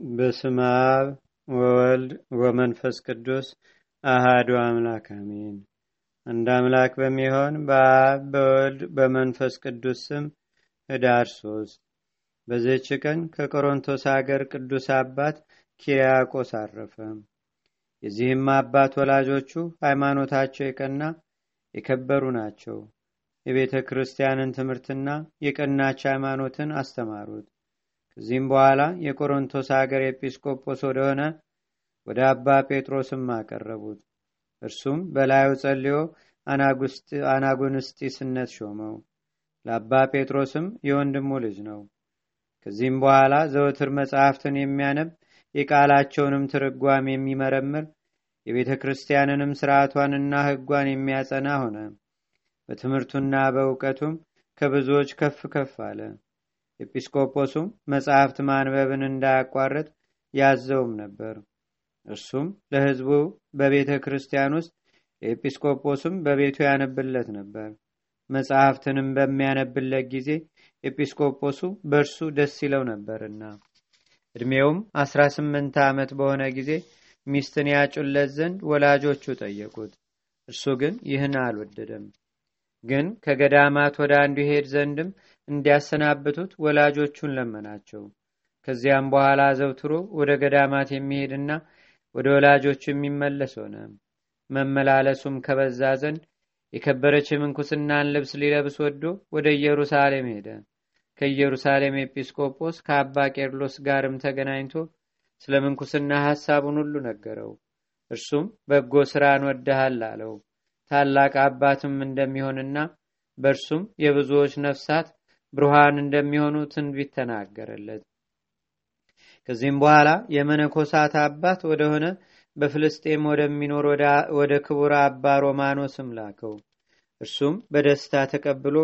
በስመ አብ ወወልድ ወመንፈስ ቅዱስ አሃዱ አምላክ አሜን። አንድ አምላክ በሚሆን በአብ በወልድ በመንፈስ ቅዱስ ስም ህዳር ሶስት በዚህች ቀን ከቆሮንቶስ አገር ቅዱስ አባት ኪርያቆስ አረፈ። የዚህም አባት ወላጆቹ ሃይማኖታቸው የቀና የከበሩ ናቸው። የቤተ ክርስቲያንን ትምህርትና የቀናች ሃይማኖትን አስተማሩት። ከዚህም በኋላ የቆሮንቶስ አገር ኤጲስቆጶስ ወደሆነ ወደ አባ ጴጥሮስም አቀረቡት። እርሱም በላዩ ጸልዮ አናጉንስጢስነት ሾመው። ለአባ ጴጥሮስም የወንድሙ ልጅ ነው። ከዚህም በኋላ ዘወትር መጽሐፍትን የሚያነብ የቃላቸውንም ትርጓም የሚመረምር የቤተ ክርስቲያንንም ስርዓቷንና ሕጓን የሚያጸና ሆነ። በትምህርቱና በእውቀቱም ከብዙዎች ከፍ ከፍ አለ። ኤጲስቆጶሱም መጽሐፍት ማንበብን እንዳያቋርጥ ያዘውም ነበር። እርሱም ለሕዝቡ በቤተ ክርስቲያን ውስጥ ኤጲስቆጶስም በቤቱ ያነብለት ነበር። መጽሐፍትንም በሚያነብለት ጊዜ ኤጲስቆጶሱ በእርሱ ደስ ይለው ነበርና ዕድሜውም አስራ ስምንት ዓመት በሆነ ጊዜ ሚስትን ያጩለት ዘንድ ወላጆቹ ጠየቁት። እርሱ ግን ይህን አልወደደም። ግን ከገዳማት ወደ አንዱ ይሄድ ዘንድም እንዲያሰናብቱት ወላጆቹን ለመናቸው። ከዚያም በኋላ ዘውትሮ ወደ ገዳማት የሚሄድና ወደ ወላጆቹ የሚመለስ ሆነ። መመላለሱም ከበዛ ዘንድ የከበረች የምንኩስናን ልብስ ሊለብስ ወዶ ወደ ኢየሩሳሌም ሄደ። ከኢየሩሳሌም ኤጲስቆጶስ ከአባ ቄርሎስ ጋርም ተገናኝቶ ስለ ምንኩስና ሐሳቡን ሁሉ ነገረው። እርሱም በጎ ሥራን ወድሃል አለው። ታላቅ አባትም እንደሚሆንና በእርሱም የብዙዎች ነፍሳት ብሩሃን እንደሚሆኑ ትንቢት ተናገረለት። ከዚህም በኋላ የመነኮሳት አባት ወደሆነ በፍልስጤም ወደሚኖር ወደ ክቡር አባ ሮማኖስም ላከው። እርሱም በደስታ ተቀብሎ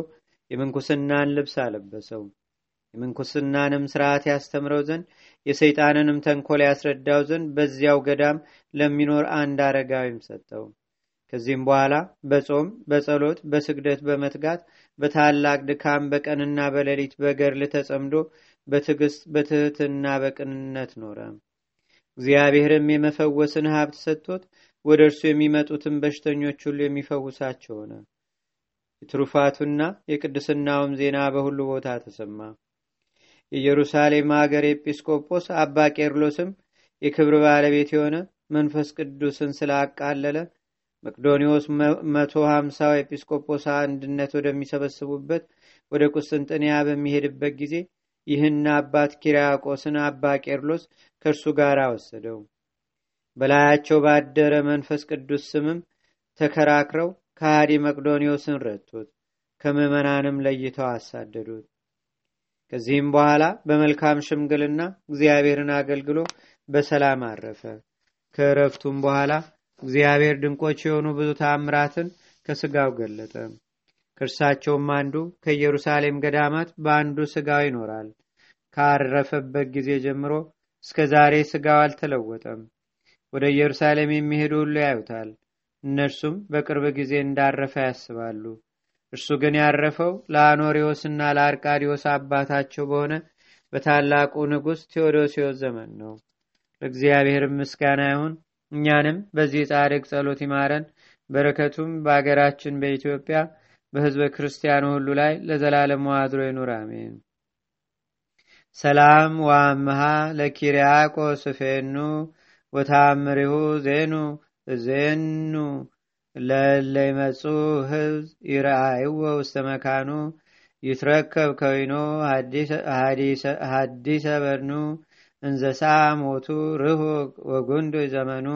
የምንኩስናን ልብስ አለበሰው። የምንኩስናንም ስርዓት ያስተምረው ዘንድ የሰይጣንንም ተንኮል ያስረዳው ዘንድ በዚያው ገዳም ለሚኖር አንድ አረጋዊም ሰጠው። ከዚህም በኋላ በጾም በጸሎት በስግደት በመትጋት በታላቅ ድካም በቀንና በሌሊት በገርል ተጸምዶ በትዕግስት በትህትና በቅንነት ኖረ። እግዚአብሔርም የመፈወስን ሀብት ሰጥቶት ወደ እርሱ የሚመጡትን በሽተኞች ሁሉ የሚፈውሳቸው ሆነ። የትሩፋቱና የቅድስናውም ዜና በሁሉ ቦታ ተሰማ። የኢየሩሳሌም አገር ኤጲስቆጶስ አባ ቄርሎስም የክብር ባለቤት የሆነ መንፈስ ቅዱስን ስላቃለለ መቅዶኒዎስ መቶ ሀምሳው ኤጲስቆጶስ አንድነት ወደሚሰበስቡበት ወደ ቁስጥንጥንያ በሚሄድበት ጊዜ ይህን አባት ኪርያቆስን አባ ቄርሎስ ከእርሱ ጋር ወሰደው። በላያቸው ባደረ መንፈስ ቅዱስ ስምም ተከራክረው ከሃዲ መቅዶኒዎስን ረቱት፣ ከምዕመናንም ለይተው አሳደዱት። ከዚህም በኋላ በመልካም ሽምግልና እግዚአብሔርን አገልግሎ በሰላም አረፈ። ከእረፍቱም በኋላ እግዚአብሔር ድንቆች የሆኑ ብዙ ታምራትን ከስጋው ገለጠ። ከእርሳቸውም አንዱ ከኢየሩሳሌም ገዳማት በአንዱ ስጋው ይኖራል። ካረፈበት ጊዜ ጀምሮ እስከ ዛሬ ስጋው አልተለወጠም። ወደ ኢየሩሳሌም የሚሄዱ ሁሉ ያዩታል። እነርሱም በቅርብ ጊዜ እንዳረፈ ያስባሉ። እርሱ ግን ያረፈው ለአኖሪዎስና ለአርቃዲዎስ አባታቸው በሆነ በታላቁ ንጉሥ ቴዎዶሲዎስ ዘመን ነው። ለእግዚአብሔር ምስጋና ይሁን። እኛንም በዚህ ጻድቅ ጸሎት ይማረን። በረከቱም በአገራችን በኢትዮጵያ በሕዝበ ክርስቲያኑ ሁሉ ላይ ለዘላለም አድሮ ይኑር፣ አሜን። ሰላም ዋምሃ ለኪርያቆስ ፌኑ ወታምሪሁ ዜኑ ዜኑ ለለይመጹ ህዝብ ይረአይዎ ውስተ መካኑ ይትረከብ ከዊኖ ሀዲሰ በድኑ እንዘሳ ሞቱ ርሁ ወጉንዶ ዘመኑ።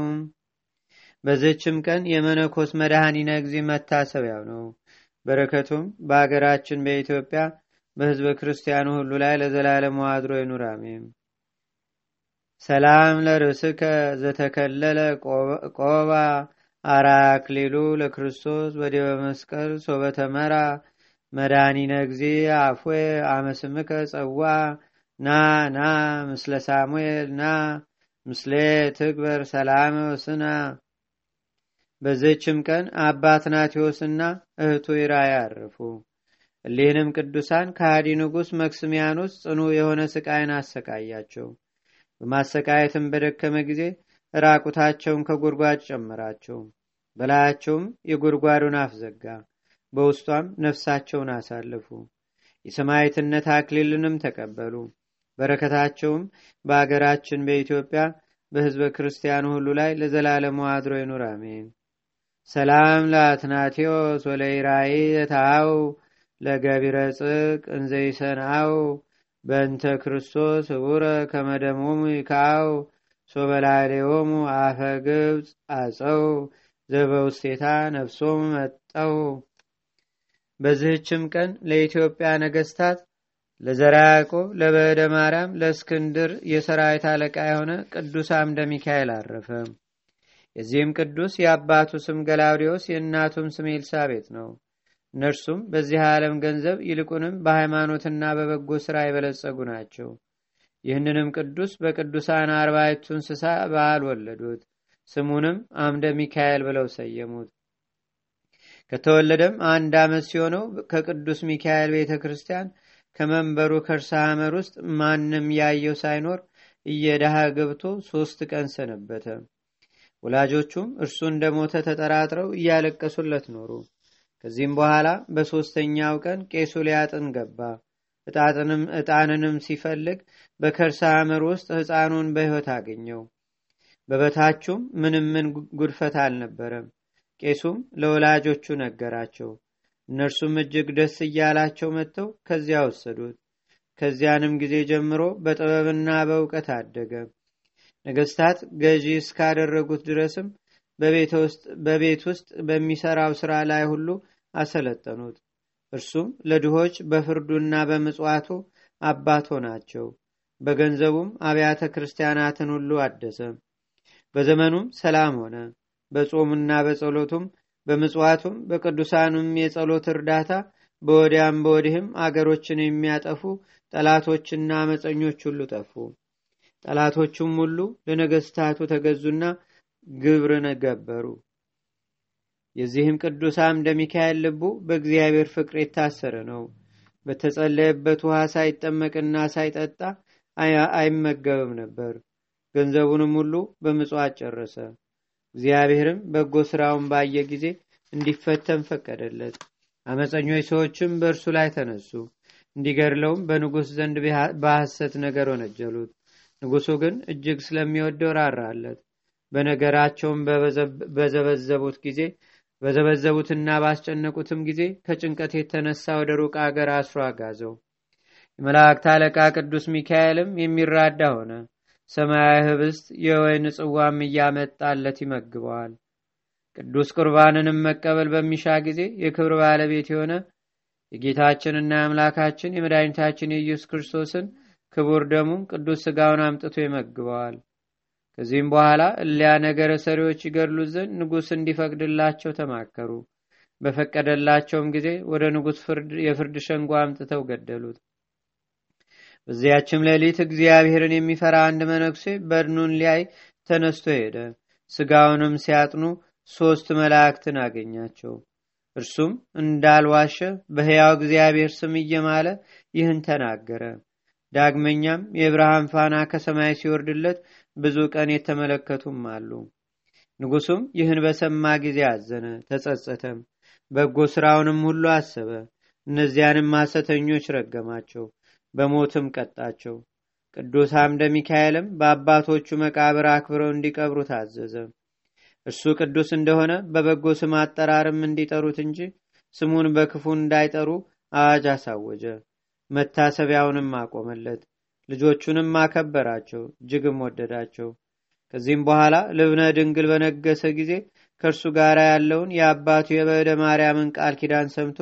በዘችም ቀን የመነኮስ መድኃኒነ እግዚእ መታሰቢያው ነው። በረከቱም በአገራችን በኢትዮጵያ በሕዝበ ክርስቲያኑ ሁሉ ላይ ለዘላለሙ አድሮ ይኑር፣ አሜን። ሰላም ለርእስከ ዘተከለለ ቆባ አራክሊሉ ለክርስቶስ ወዲበ መስቀል ሶበተመራ መድኃኒነ እግዚእ አፍዌ አመስምከ ጸዋ ና ና ምስለ ሳሙኤል ና ምስሌ ትግበር ሰላም ወስና። በዘችም ቀን አባት ናቴዎስና እህቱ ይራያ አረፉ። እሊህንም ቅዱሳን ከሃዲ ንጉሥ መክስሚያኖስ ጽኑ የሆነ ስቃይን አሰቃያቸው። በማሰቃየትም በደከመ ጊዜ ራቁታቸውን ከጉድጓድ ጨመራቸው። በላያቸውም የጉድጓዱን አፍ ዘጋ። በውስጧም ነፍሳቸውን አሳለፉ። የሰማዕትነት አክሊልንም ተቀበሉ። በረከታቸውም በአገራችን በኢትዮጵያ በሕዝበ ክርስቲያኑ ሁሉ ላይ ለዘላለሙ አድሮ ይኑር፣ አሜን። ሰላም ለአትናቴዎስ ወለይራይ የታው ለገቢረ ጽቅ እንዘይሰናው በእንተ ክርስቶስ ህቡረ ከመደሞሙ ይካው ሶበላሌዎሙ አፈ ግብፅ አፀው ዘበውስቴታ ነፍሶም መጠው። በዚህችም ቀን ለኢትዮጵያ ነገስታት ለዘራ ያዕቆብ፣ ለበዕደ ማርያም፣ ለእስክንድር የሰራዊት አለቃ የሆነ ቅዱስ አምደ ሚካኤል አረፈ። የዚህም ቅዱስ የአባቱ ስም ገላውዲዮስ የእናቱም ስም ኤልሳቤጥ ነው። እነርሱም በዚህ ዓለም ገንዘብ ይልቁንም በሃይማኖትና በበጎ ሥራ የበለጸጉ ናቸው። ይህንንም ቅዱስ በቅዱሳን አርባዕቱ እንስሳ በዓል ወለዱት። ስሙንም አምደ ሚካኤል ብለው ሰየሙት። ከተወለደም አንድ ዓመት ሲሆነው ከቅዱስ ሚካኤል ቤተ ክርስቲያን ከመንበሩ ከርሰ ሐመር ውስጥ ማንም ያየው ሳይኖር እየዳሃ ገብቶ ሦስት ቀን ሰነበተ። ወላጆቹም እርሱ እንደሞተ ተጠራጥረው እያለቀሱለት ኖሩ። ከዚህም በኋላ በሦስተኛው ቀን ቄሱ ሊያጥን ገባ። ዕጣንንም ሲፈልግ በከርሰ ሐመር ውስጥ ሕፃኑን በሕይወት አገኘው። በበታቹም ምንም ምን ጉድፈት አልነበረም። ቄሱም ለወላጆቹ ነገራቸው። እነርሱም እጅግ ደስ እያላቸው መጥተው ከዚያ ወሰዱት። ከዚያንም ጊዜ ጀምሮ በጥበብና በእውቀት አደገ። ነገስታት ገዢ እስካደረጉት ድረስም በቤት ውስጥ በሚሰራው ሥራ ላይ ሁሉ አሰለጠኑት። እርሱም ለድሆች በፍርዱና በምጽዋቱ አባት ሆናቸው። በገንዘቡም አብያተ ክርስቲያናትን ሁሉ አደሰ። በዘመኑም ሰላም ሆነ። በጾሙና በጸሎቱም በምጽዋቱም በቅዱሳኑም የጸሎት እርዳታ በወዲያም በወዲህም አገሮችን የሚያጠፉ ጠላቶችና አመፀኞች ሁሉ ጠፉ። ጠላቶቹም ሁሉ ለነገስታቱ ተገዙና ግብርን ገበሩ። የዚህም ቅዱስ አምደ ሚካኤል ልቡ በእግዚአብሔር ፍቅር የታሰረ ነው። በተጸለየበት ውሃ ሳይጠመቅና ሳይጠጣ አይመገብም ነበር። ገንዘቡንም ሁሉ በምጽዋት ጨረሰ። እግዚአብሔርም በጎ ሥራውን ባየ ጊዜ እንዲፈተን ፈቀደለት። አመፀኞች ሰዎችም በእርሱ ላይ ተነሱ። እንዲገድለውም በንጉሥ ዘንድ በሐሰት ነገር ወነጀሉት። ንጉሡ ግን እጅግ ስለሚወደው ራራለት። በነገራቸውም በዘበዘቡት ጊዜ በዘበዘቡትና ባስጨነቁትም ጊዜ ከጭንቀት የተነሳ ወደ ሩቅ አገር አስሮ አጋዘው። የመላእክት አለቃ ቅዱስ ሚካኤልም የሚራዳ ሆነ። ሰማያዊ ህብስት የወይን ጽዋም እያመጣለት ይመግበዋል። ቅዱስ ቁርባንንም መቀበል በሚሻ ጊዜ የክብር ባለቤት የሆነ የጌታችንና የአምላካችን የመድኃኒታችን የኢየሱስ ክርስቶስን ክቡር ደሙን ቅዱስ ሥጋውን አምጥቶ ይመግበዋል። ከዚህም በኋላ እሊያ ነገረ ሰሪዎች ይገድሉት ዘንድ ንጉሥ እንዲፈቅድላቸው ተማከሩ። በፈቀደላቸውም ጊዜ ወደ ንጉሥ የፍርድ ሸንጎ አምጥተው ገደሉት። በዚያችም ሌሊት እግዚአብሔርን የሚፈራ አንድ መነኩሴ በድኑን ሊያይ ተነስቶ ሄደ። ሥጋውንም ሲያጥኑ ሦስት መላእክትን አገኛቸው። እርሱም እንዳልዋሸ በሕያው እግዚአብሔር ስም እየማለ ይህን ተናገረ። ዳግመኛም የብርሃን ፋና ከሰማይ ሲወርድለት ብዙ ቀን የተመለከቱም አሉ። ንጉሡም ይህን በሰማ ጊዜ አዘነ፣ ተጸጸተም። በጎ ሥራውንም ሁሉ አሰበ። እነዚያንም ሐሰተኞች ረገማቸው፣ በሞትም ቀጣቸው። ቅዱስ አምደ ሚካኤልም በአባቶቹ መቃብር አክብረው እንዲቀብሩ ታዘዘ። እርሱ ቅዱስ እንደሆነ በበጎ ስም አጠራርም እንዲጠሩት እንጂ ስሙን በክፉ እንዳይጠሩ አዋጅ አሳወጀ። መታሰቢያውንም አቆመለት። ልጆቹንም አከበራቸው፣ እጅግም ወደዳቸው። ከዚህም በኋላ ልብነ ድንግል በነገሰ ጊዜ ከእርሱ ጋር ያለውን የአባቱ የበዕደ ማርያምን ቃል ኪዳን ሰምቶ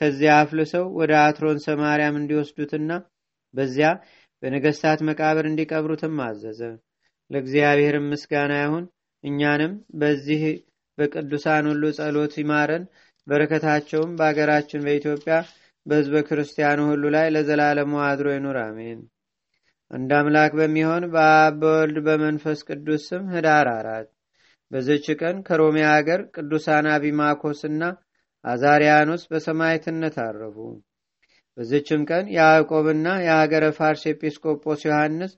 ከዚያ አፍልሰው ወደ አትሮንሰ ማርያም እንዲወስዱትና በዚያ በነገስታት መቃብር እንዲቀብሩትም አዘዘ። ለእግዚአብሔርም ምስጋና ይሁን። እኛንም በዚህ በቅዱሳን ሁሉ ጸሎት ይማረን። በረከታቸውም በአገራችን በኢትዮጵያ በሕዝበ ክርስቲያኑ ሁሉ ላይ ለዘላለሙ አድሮ ይኑር፣ አሜን። አንድ አምላክ በሚሆን በአብ በወልድ በመንፈስ ቅዱስ ስም ህዳር አራት በዝች ቀን ከሮሜ አገር ቅዱሳን አቢማኮስና አዛሪያኖስ በሰማዕትነት አረፉ። በዝችም ቀን ያዕቆብና የሀገረ ፋርስ ኤጲስቆጶስ ዮሐንስ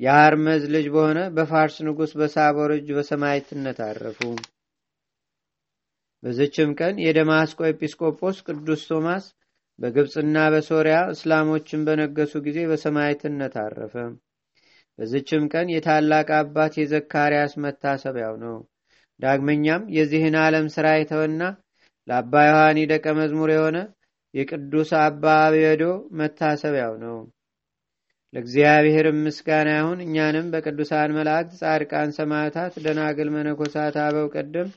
የአርመዝ ልጅ በሆነ በፋርስ ንጉሥ በሳቦር እጅ በሰማዕትነት አረፉ። በዝችም ቀን የደማስቆ ኤጲስቆጶስ ቅዱስ ቶማስ በግብፅና በሶሪያ እስላሞችን በነገሱ ጊዜ በሰማዕትነት አረፈ። በዝችም ቀን የታላቅ አባት የዘካርያስ መታሰቢያው ነው። ዳግመኛም የዚህን ዓለም ሥራ የተወና ለአባ ዮሐኒ ደቀ መዝሙር የሆነ የቅዱስ አባ አብየዶ መታሰቢያው ነው። ለእግዚአብሔርም ምስጋና ይሁን። እኛንም በቅዱሳን መላእክት፣ ጻድቃን፣ ሰማዕታት፣ ደናግል፣ መነኮሳት፣ አበው ቀደም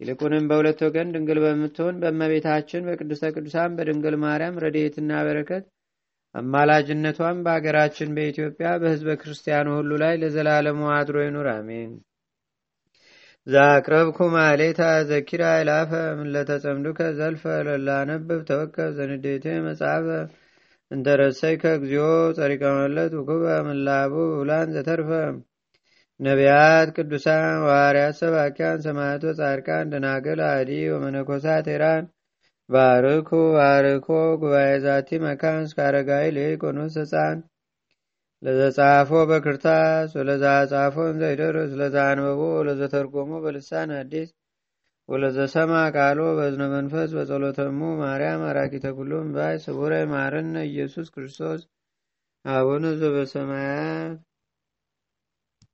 ይልቁንም በሁለት ወገን ድንግል በምትሆን በእመቤታችን በቅድስተ ቅዱሳን በድንግል ማርያም ረድኤትና በረከት አማላጅነቷም በአገራችን በኢትዮጵያ በሕዝበ ክርስቲያኑ ሁሉ ላይ ለዘላለሙ አድሮ ይኑር፣ አሜን። ዛቅረብኩ ማሌታ ዘኪራ ይላፈ ምለተጸምዱከ ዘልፈ ለላነብብ ተወከብ ዘንዴቴ መጽሐፈ እንተረሰይከ እግዚኦ ጸሪቀ መለት ውኩበ ምላቡ ብላን ዘተርፈ። ነቢያት ቅዱሳን ዋርያት ሰባኪያን ሰማዕቶ ጻድቃን ደናገል አዲ ወመነኮሳት ቴራን ባርኩ ባርኮ ጉባኤ ዛቲ መካን እስካረጋይ ሌቆኑስ ህፃን ለዘጻፎ በክርታስ ወለዛ ጻፎን ዘይደርስ ለዛ አንበቦ ለዘተርጎሞ በልሳን አዲስ ወለዘሰማ ቃሎ በዝነ መንፈስ በጸሎተሙ ማርያም አራቂተ ኩሉም ባይ ስቡረ ማርነ ኢየሱስ ክርስቶስ አቡነ ዘበሰማያት